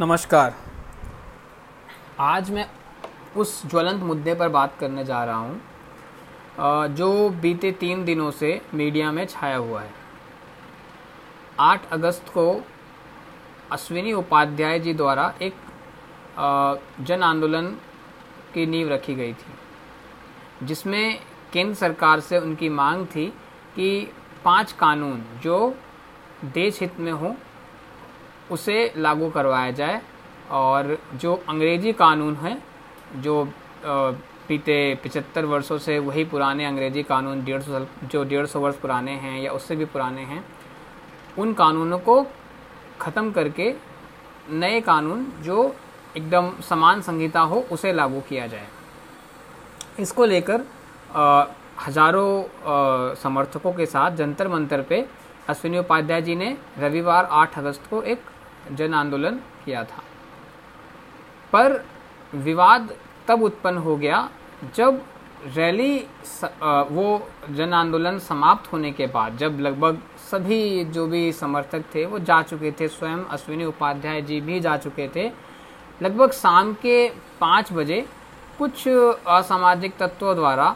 नमस्कार। आज मैं उस ज्वलंत मुद्दे पर बात करने जा रहा हूँ जो बीते तीन दिनों से मीडिया में छाया हुआ है। 8 अगस्त को अश्विनी उपाध्याय जी द्वारा एक जन आंदोलन की नींव रखी गई थी, जिसमें केंद्र सरकार से उनकी मांग थी कि पाँच कानून जो देश हित में हो उसे लागू करवाया जाए और जो अंग्रेज़ी कानून हैं, जो बीते पिचहत्तर वर्षों से वही पुराने अंग्रेज़ी कानून, डेढ़ सौ जो डेढ़ सौ वर्ष पुराने हैं या उससे भी पुराने हैं, उन कानूनों को ख़त्म करके नए कानून जो एकदम समान संहिता हो, उसे लागू किया जाए। इसको लेकर हज़ारों समर्थकों के साथ जंतर मंतर पे अश्विनी उपाध्याय जी ने रविवार 8 अगस्त को एक जन आंदोलन किया था। पर विवाद तब उत्पन्न हो गया जब रैली वो जन आंदोलन समाप्त होने के बाद, जब लगभग सभी जो भी समर्थक थे वो जा चुके थे स्वयं, अश्विनी उपाध्याय जी भी जा चुके थे। लगभग शाम के पाँच बजे कुछ असामाजिक तत्वों द्वारा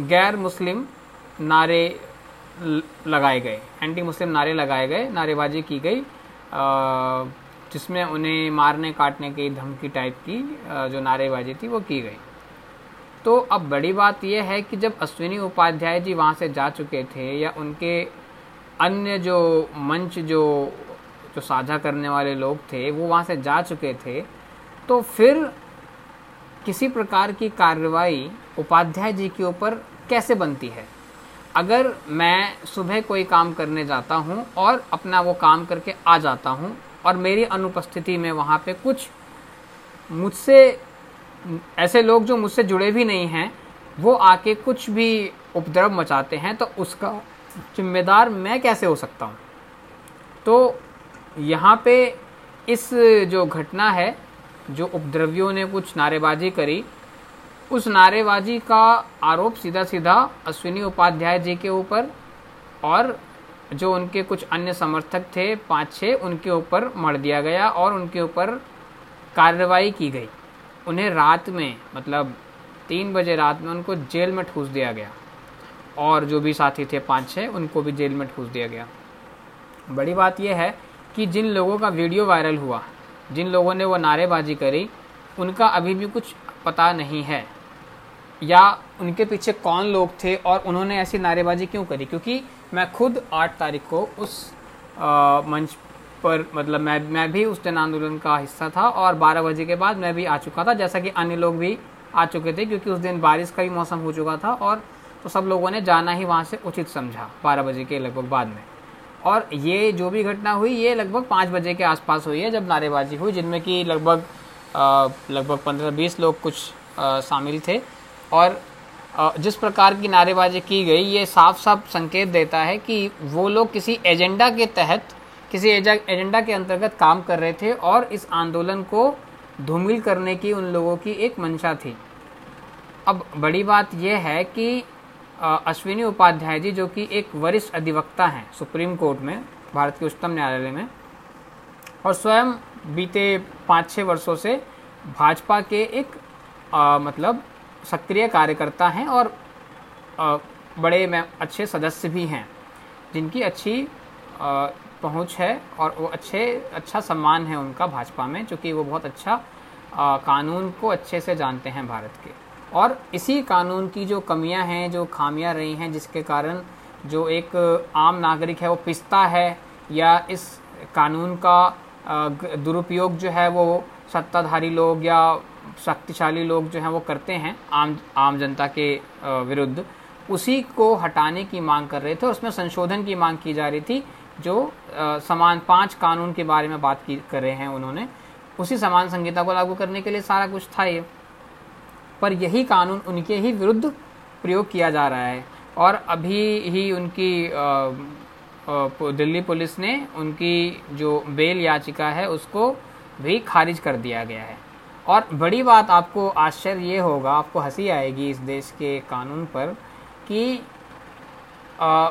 गैर मुस्लिम नारे लगाए गए। एंटी मुस्लिम नारे लगाए गए, नारेबाजी की गई जिसमें उन्हें मारने, काटने की धमकी टाइप की जो नारेबाजी थी, वो की गई। तो अब बड़ी बात यह है कि जब अश्विनी उपाध्याय जी वहाँ से जा चुके थे या उनके अन्य जो मंच, जो जो साझा करने वाले लोग थे, वो वहाँ से जा चुके थे तो फिर किसी प्रकार की कार्रवाई उपाध्याय जी के ऊपर कैसे बनती है? अगर मैं सुबह कोई काम करने जाता हूँ और अपना वो काम करके आ जाता हूँ और मेरी अनुपस्थिति में वहाँ पे कुछ मुझसे, ऐसे लोग जो मुझसे जुड़े भी नहीं हैं, वो आके कुछ भी उपद्रव मचाते हैं तो उसका जिम्मेदार मैं कैसे हो सकता हूँ? तो यहाँ पे इस जो घटना है, जो उपद्रवियों ने कुछ नारेबाजी करी उस नारेबाजी का आरोप सीधा सीधा अश्विनी उपाध्याय जी के ऊपर और जो उनके कुछ अन्य समर्थक थे पाँच छः उनके ऊपर मर दिया गया और उनके ऊपर कार्रवाई की गई। उन्हें रात में मतलब तीन बजे रात में उनको जेल में ठूस दिया गया। और जो भी साथी थे पाँच छः उनको भी जेल में ठूस दिया गया। बड़ी बात यह है कि जिन लोगों का वीडियो वायरल हुआ, जिन लोगों ने वो नारेबाजी करी, उनका अभी भी कुछ पता नहीं है। या उनके पीछे कौन लोग थे और उन्होंने ऐसी नारेबाजी क्यों करी? क्योंकि मैं खुद आठ तारीख को उस आ, मंच पर मतलब मैं मैं भी उस जन आंदोलन का हिस्सा था और 12 बजे के बाद मैं भी आ चुका था जैसा कि अन्य लोग भी आ चुके थे क्योंकि उस दिन बारिश का भी मौसम हो चुका था और तो सब लोगों ने जाना ही वहाँ से उचित समझा बारह बजे के लगभग बाद में। और ये जो भी घटना हुई ये लगभग पाँच बजे के आसपास हुई है जब नारेबाजी हुई जिनमें कि लगभग लगभग पंद्रह बीस लोग कुछ शामिल थे। और जिस प्रकार की नारेबाजी की गई ये साफ़ साफ़ संकेत देता है कि वो लोग किसी एजेंडा के तहत किसी एजेंडा के अंतर्गत काम कर रहे थे और इस आंदोलन को धूमिल करने की उन लोगों की एक मंशा थी। अब बड़ी बात यह है कि अश्विनी उपाध्याय जी जो कि एक वरिष्ठ अधिवक्ता हैं सुप्रीम कोर्ट में भारत के उच्चतम न्यायालय में और स्वयं बीते पाँच छः वर्षों से भाजपा के एक आ, मतलब सक्रिय कार्यकर्ता हैं और बड़े में, अच्छे सदस्य भी हैं, जिनकी अच्छी पहुँच है और वो अच्छे अच्छा सम्मान है उनका भाजपा में चूँकि वो बहुत अच्छा कानून को अच्छे से जानते हैं भारत के। और इसी कानून की जो कमियाँ हैं, जो खामियाँ रही हैं, जिसके कारण जो एक आम नागरिक है, वो पिसता है या इस कानून का दुरुपयोग जो है, वो सत्ताधारी लोग या शक्तिशाली लोग जो हैं वो करते हैं, आम आम जनता के विरुद्ध। उसी को हटाने की मांग कर रहे थे और उसमें संशोधन की मांग की जा रही थी, जो समान पाँच कानून के बारे में बात की, कर रहे हैं उन्होंने। उसी समान संहिता को लागू करने के लिए सारा कुछ था ये। पर यही कानून उनके ही विरुद्ध प्रयोग किया जा रहा है। और अभी ही उनकी दिल्ली पुलिस ने उनकी जो बेल याचिका है, उसको भी खारिज कर दिया गया है। और बड़ी बात आपको आश्चर्य ये होगा आपको हँसी आएगी इस देश के कानून पर कि आ,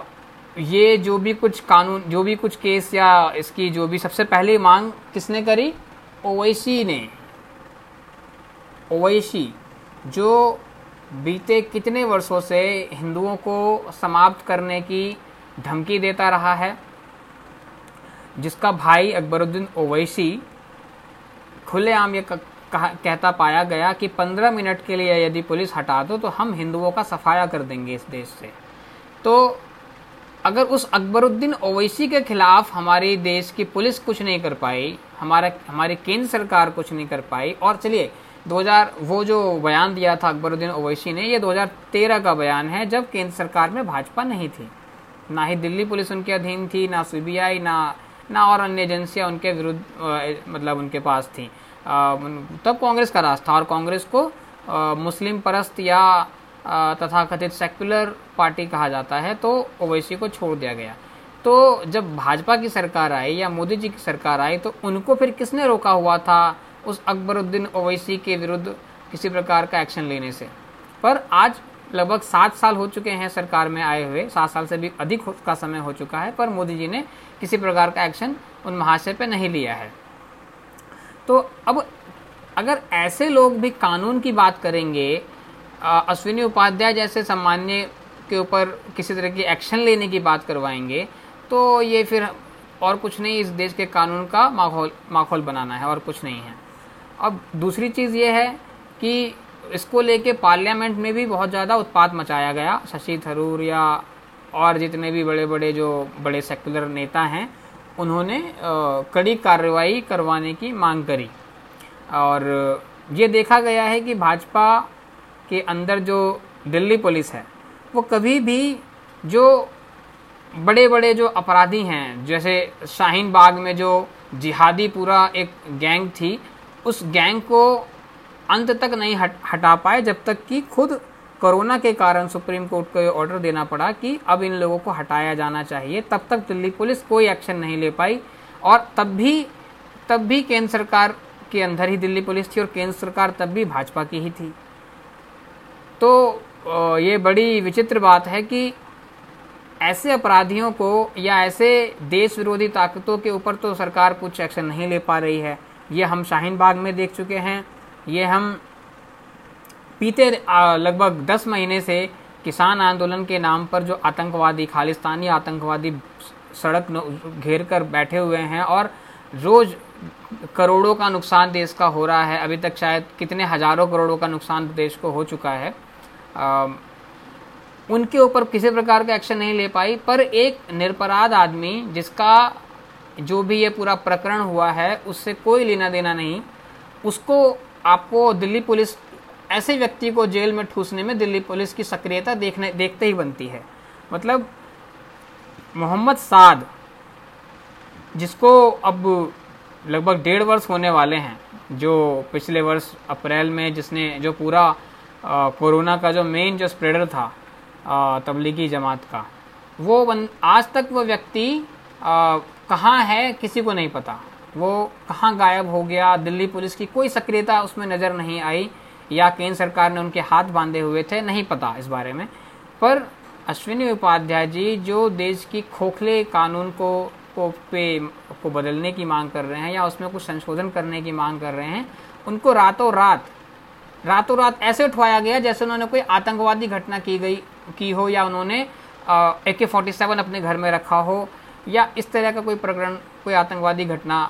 ये जो भी कुछ कानून जो भी कुछ केस या इसकी जो भी सबसे पहली मांग किसने करी? ओवैसी ने। ओवैसी जो बीते कितने वर्षों से हिंदुओं को समाप्त करने की धमकी देता रहा है जिसका भाई अकबरुद्दीन ओवैसी खुलेआम ये कहता पाया गया कि 15 मिनट के लिए यदि पुलिस हटा दो तो हम हिंदुओं का सफाया कर देंगे इस देश से। तो अगर उस अकबरुद्दीन ओवैसी के खिलाफ हमारी देश की पुलिस कुछ नहीं कर पाई, हमारा, हमारी केंद्र सरकार कुछ नहीं कर पाई, और चलिए 2000 वो जो बयान दिया था अकबरुद्दीन ओवैसी ने, ये 2013 का बयान है, जब केंद्र सरकार में भाजपा नहीं थी। ना ही दिल्ली पुलिस उनके अधीन थी, ना सीबीआई, ना ना और अन्य एजेंसियाँ उनके विरुद्ध मतलब उनके पास थी। तब कांग्रेस का राज था और कांग्रेस को मुस्लिम परस्त या तथा कथित सेक्युलर पार्टी कहा जाता है तो ओवैसी को छोड़ दिया गया। तो जब भाजपा की सरकार आई या मोदी जी की सरकार आई तो उनको फिर किसने रोका हुआ था उस अकबरुद्दीन ओवैसी के विरुद्ध किसी प्रकार का एक्शन लेने से? पर आज लगभग सात साल हो चुके हैं सरकार में आए हुए, सात साल से भी अधिक का समय हो चुका है, पर मोदी जी ने किसी प्रकार का एक्शन उन महाशय पे नहीं लिया है। तो अब अगर ऐसे लोग भी कानून की बात करेंगे अश्विनी उपाध्याय जैसे सामान्य के ऊपर किसी तरह की एक्शन लेने की बात करवाएँगे तो ये फिर और कुछ नहीं, इस देश के कानून का माहौल माहौल बनाना है और कुछ नहीं है। अब दूसरी चीज़ ये है कि इसको लेके पार्लियामेंट में भी बहुत ज़्यादा उत्पाद मचाया गया, शशि थरूर या और जितने भी बड़े बड़े जो बड़े सेकुलर नेता हैं उन्होंने कड़ी कार्रवाई करवाने की मांग करी। और ये देखा गया है कि भाजपा के अंदर जो दिल्ली पुलिस है वो कभी भी जो बड़े बड़े जो अपराधी हैं जैसे शाहीन बाग में जो जिहादी पूरा एक गैंग थी उस गैंग को अंत तक नहीं हट, हटा पाए जब तक कि खुद कोरोना के कारण सुप्रीम कोर्ट को ऑर्डर देना पड़ा कि अब इन लोगों को हटाया जाना चाहिए। तब तक दिल्ली पुलिस कोई एक्शन नहीं ले पाई और तब भी तब भी केंद्र सरकार के अंदर ही दिल्ली पुलिस थी और केंद्र सरकार तब भी भाजपा की ही थी। तो ये बड़ी विचित्र बात है कि ऐसे अपराधियों को या ऐसे देश विरोधी ताकतों के ऊपर तो सरकार कुछ एक्शन नहीं ले पा रही है। ये हम शाहीन बाग में देख चुके हैं। ये हम बीते लगभग दस महीने से किसान आंदोलन के नाम पर जो आतंकवादी खालिस्तानी आतंकवादी सड़क घेर कर बैठे हुए हैं और रोज करोड़ों का नुकसान देश का हो रहा है। अभी तक शायद कितने हज़ारों करोड़ों का नुकसान देश को हो चुका है। आ, उनके ऊपर किसी प्रकार का एक्शन नहीं ले पाई पर एक निरपराध आदमी जिसका जो भी ये पूरा प्रकरण हुआ है उससे कोई लेना देना नहीं उसको आपको दिल्ली पुलिस ऐसे व्यक्ति को जेल में ठूसने में दिल्ली पुलिस की सक्रियता देखने देखते ही बनती है। मतलब मोहम्मद साद जिसको अब लगभग डेढ़ वर्ष होने वाले हैं जो पिछले वर्ष अप्रैल में जिसने जो पूरा कोरोना का जो मेन जो स्प्रेडर था तबलीगी जमात का वो बन, आज तक वो व्यक्ति कहाँ है किसी को नहीं पता। वो कहाँ गायब हो गया दिल्ली पुलिस की कोई सक्रियता उसमें नज़र नहीं आई। या केंद्र सरकार ने उनके हाथ बांधे हुए थे, नहीं पता इस बारे में। पर अश्विनी उपाध्याय जी जो देश की खोखले कानून को को पे, को बदलने की मांग कर रहे हैं या उसमें कुछ संशोधन करने की मांग कर रहे हैं, उनको रातों रात रातों रात ऐसे उठवाया गया जैसे उन्होंने कोई आतंकवादी घटना की गई, की हो या उन्होंने ए के फोर्टी सेवन अपने घर में रखा हो, या इस तरह का कोई प्रकरण, कोई आतंकवादी घटना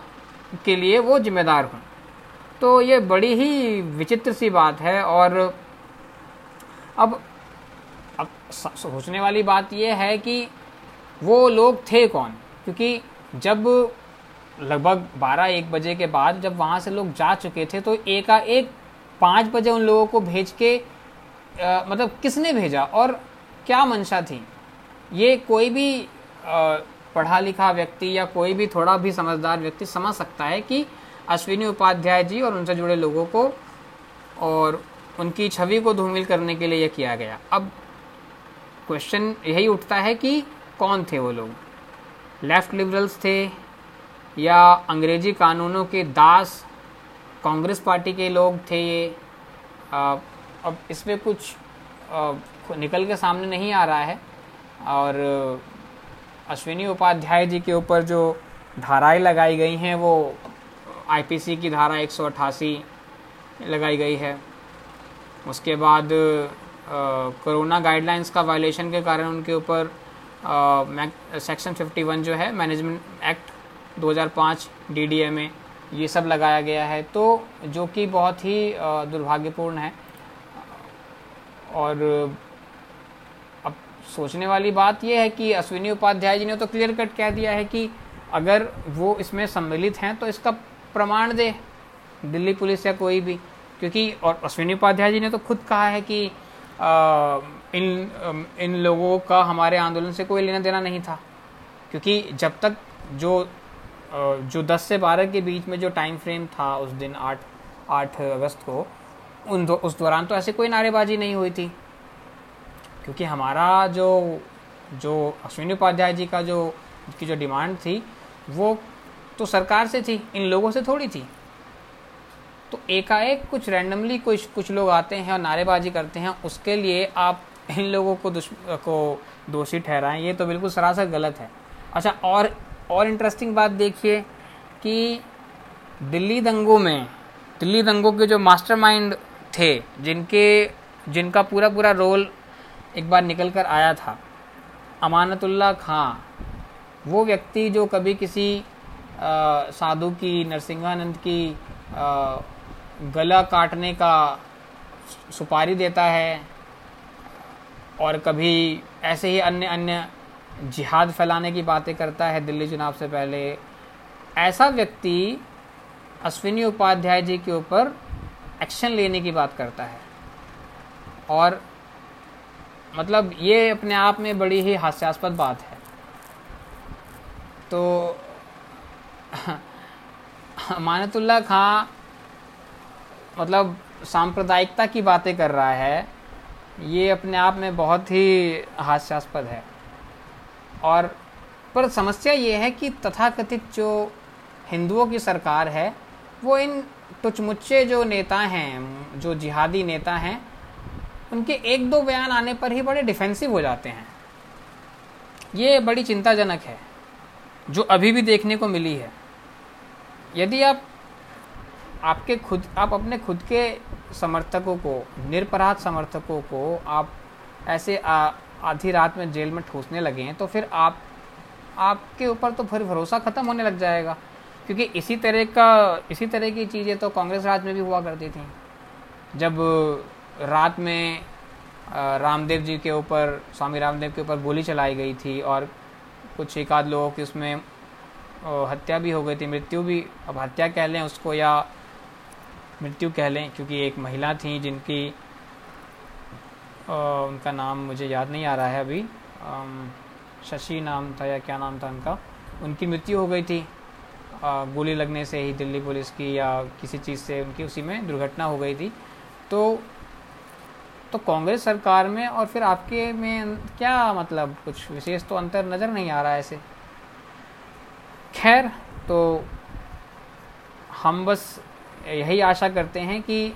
के लिए वो जिम्मेदार हों। तो ये बड़ी ही विचित्र सी बात है और अब अब सोचने वाली बात यह है कि वो लोग थे कौन? क्योंकि जब लगभग 12-1 बजे के बाद जब वहाँ से लोग जा चुके थे तो एका एक पाँच बजे उन लोगों को भेज के आ, मतलब किसने भेजा? और क्या मंशा थी? ये कोई भी आ, पढ़ा लिखा व्यक्ति या कोई भी थोड़ा भी समझदार व्यक्ति समझ सकता है कि अश्विनी उपाध्याय जी और उनसे जुड़े लोगों को और उनकी छवि को धूमिल करने के लिए यह किया गया। अब क्वेश्चन यही उठता है कि कौन थे वो लोग? लेफ़्ट लिबरल्स थे या अंग्रेज़ी कानूनों के दास कांग्रेस पार्टी के लोग थे ये? अब इसमें कुछ आ, निकल के सामने नहीं आ रहा है और अश्विनी उपाध्याय जी के ऊपर जो धाराएँ लगाई गई हैं वो आईपीसी की धारा एक सौ अट्ठासी लगाई गई है। उसके बाद कोरोना गाइडलाइंस का वायलेशन के कारण उनके ऊपर सेक्शन 51 जो है मैनेजमेंट एक्ट 2005 डीडीएमए ये सब लगाया गया है। तो जो कि बहुत ही दुर्भाग्यपूर्ण है। और, अब सोचने वाली बात यह है कि अश्विनी उपाध्याय जी ने तो क्लियर कट कह दिया है कि अगर वो इसमें सम्मिलित हैं तो इसका प्रमाण दे दिल्ली पुलिस या कोई भी। क्योंकि और अश्विनी उपाध्याय जी ने तो खुद कहा है कि आ, इन इन लोगों का हमारे आंदोलन से कोई लेना देना नहीं था। क्योंकि जब तक जो जो 10 से 12 के बीच में जो टाइम फ्रेम था उस दिन 8 8 अगस्त को उन दो, उस दौरान तो ऐसे कोई नारेबाजी नहीं हुई थी। क्योंकि हमारा जो जो अश्विनी उपाध्याय जी का जो की जो डिमांड थी वो तो सरकार से थी, इन लोगों से थोड़ी थी। तो एकाएक कुछ रैंडमली कुछ कुछ लोग आते हैं और नारेबाजी करते हैं, उसके लिए आप इन लोगों को को दोषी ठहराएँ, ये तो बिल्कुल सरासर गलत है। अच्छा और और इंटरेस्टिंग बात देखिए कि दिल्ली दंगों में, दिल्ली दंगों के जो मास्टरमाइंड थे, जिनके, जिनका पूरा पूरा रोल एक बार निकल कर आया था, अमानतुल्ला खां, वो व्यक्ति जो कभी किसी साधु की, नरसिंहानंद की गला काटने का सुपारी देता है। और कभी ऐसे ही अन्य अन्य जिहाद फैलाने की बातें करता है दिल्ली चुनाव से पहले। ऐसा व्यक्ति अश्विनी उपाध्याय जी के ऊपर एक्शन लेने की बात करता है। और मतलब ये अपने आप में बड़ी ही हास्यास्पद बात है। तो मानतुल्ला खां मतलब सांप्रदायिकता की बातें कर रहा है, ये अपने आप में बहुत ही हास्यास्पद है। और, पर समस्या ये है कि तथाकथित जो हिंदुओं की सरकार है, वो इन टुचमुच्चे जो नेता हैं, जो जिहादी नेता हैं, उनके एक दो बयान आने पर ही बड़े डिफेंसिव हो जाते हैं। ये बड़ी चिंताजनक है, जो अभी भी देखने को मिली है। यदि आप आपके खुद, आप अपने खुद के समर्थकों को, निरपराध समर्थकों को आप ऐसे आधी रात में जेल में ठूसने लगे हैं तो फिर आप, आपके ऊपर तो फिर भरोसा ख़त्म होने लग जाएगा। क्योंकि इसी तरह का, इसी तरह की चीज़ें तो कांग्रेस राज में भी हुआ करती थी। जब रात में रामदेव जी के ऊपर, स्वामी रामदेव के ऊपर गोली चलाई गई थी और कुछ एक आध लोगों की उसमें हत्या भी हो गई थी, मृत्यु भी, अब हत्या कह लें उसको या मृत्यु कह लें, क्योंकि एक महिला थी जिनकी उनका नाम मुझे याद नहीं आ रहा है अभी शशि नाम था या क्या नाम था उनका, उनकी मृत्यु हो गई थी। गोली लगने से ही दिल्ली पुलिस की या किसी चीज़ से उनकी उसी में दुर्घटना हो गई थी। तो तो कांग्रेस सरकार में और फिर आपके में क्या मतलब कुछ विशेष तो अंतर नज़र नहीं आ रहा है ऐसे? खैर तो हम बस यही आशा करते हैं कि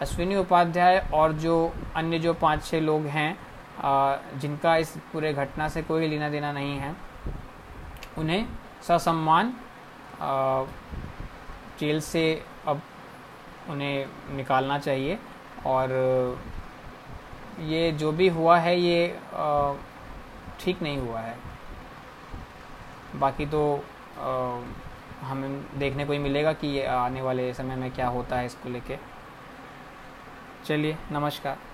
अश्विनी उपाध्याय और जो अन्य जो पाँच छः लोग हैं जिनका इस पूरे घटना से कोई लेना देना नहीं है, उन्हें ससम्मान जेल से अब उन्हें निकालना चाहिए। और ये जो भी हुआ है, ये ठीक नहीं हुआ है। बाकी तो हमें देखने को ही मिलेगा कि ये आने वाले समय में क्या होता है इसको लेके। चलिए, नमस्कार।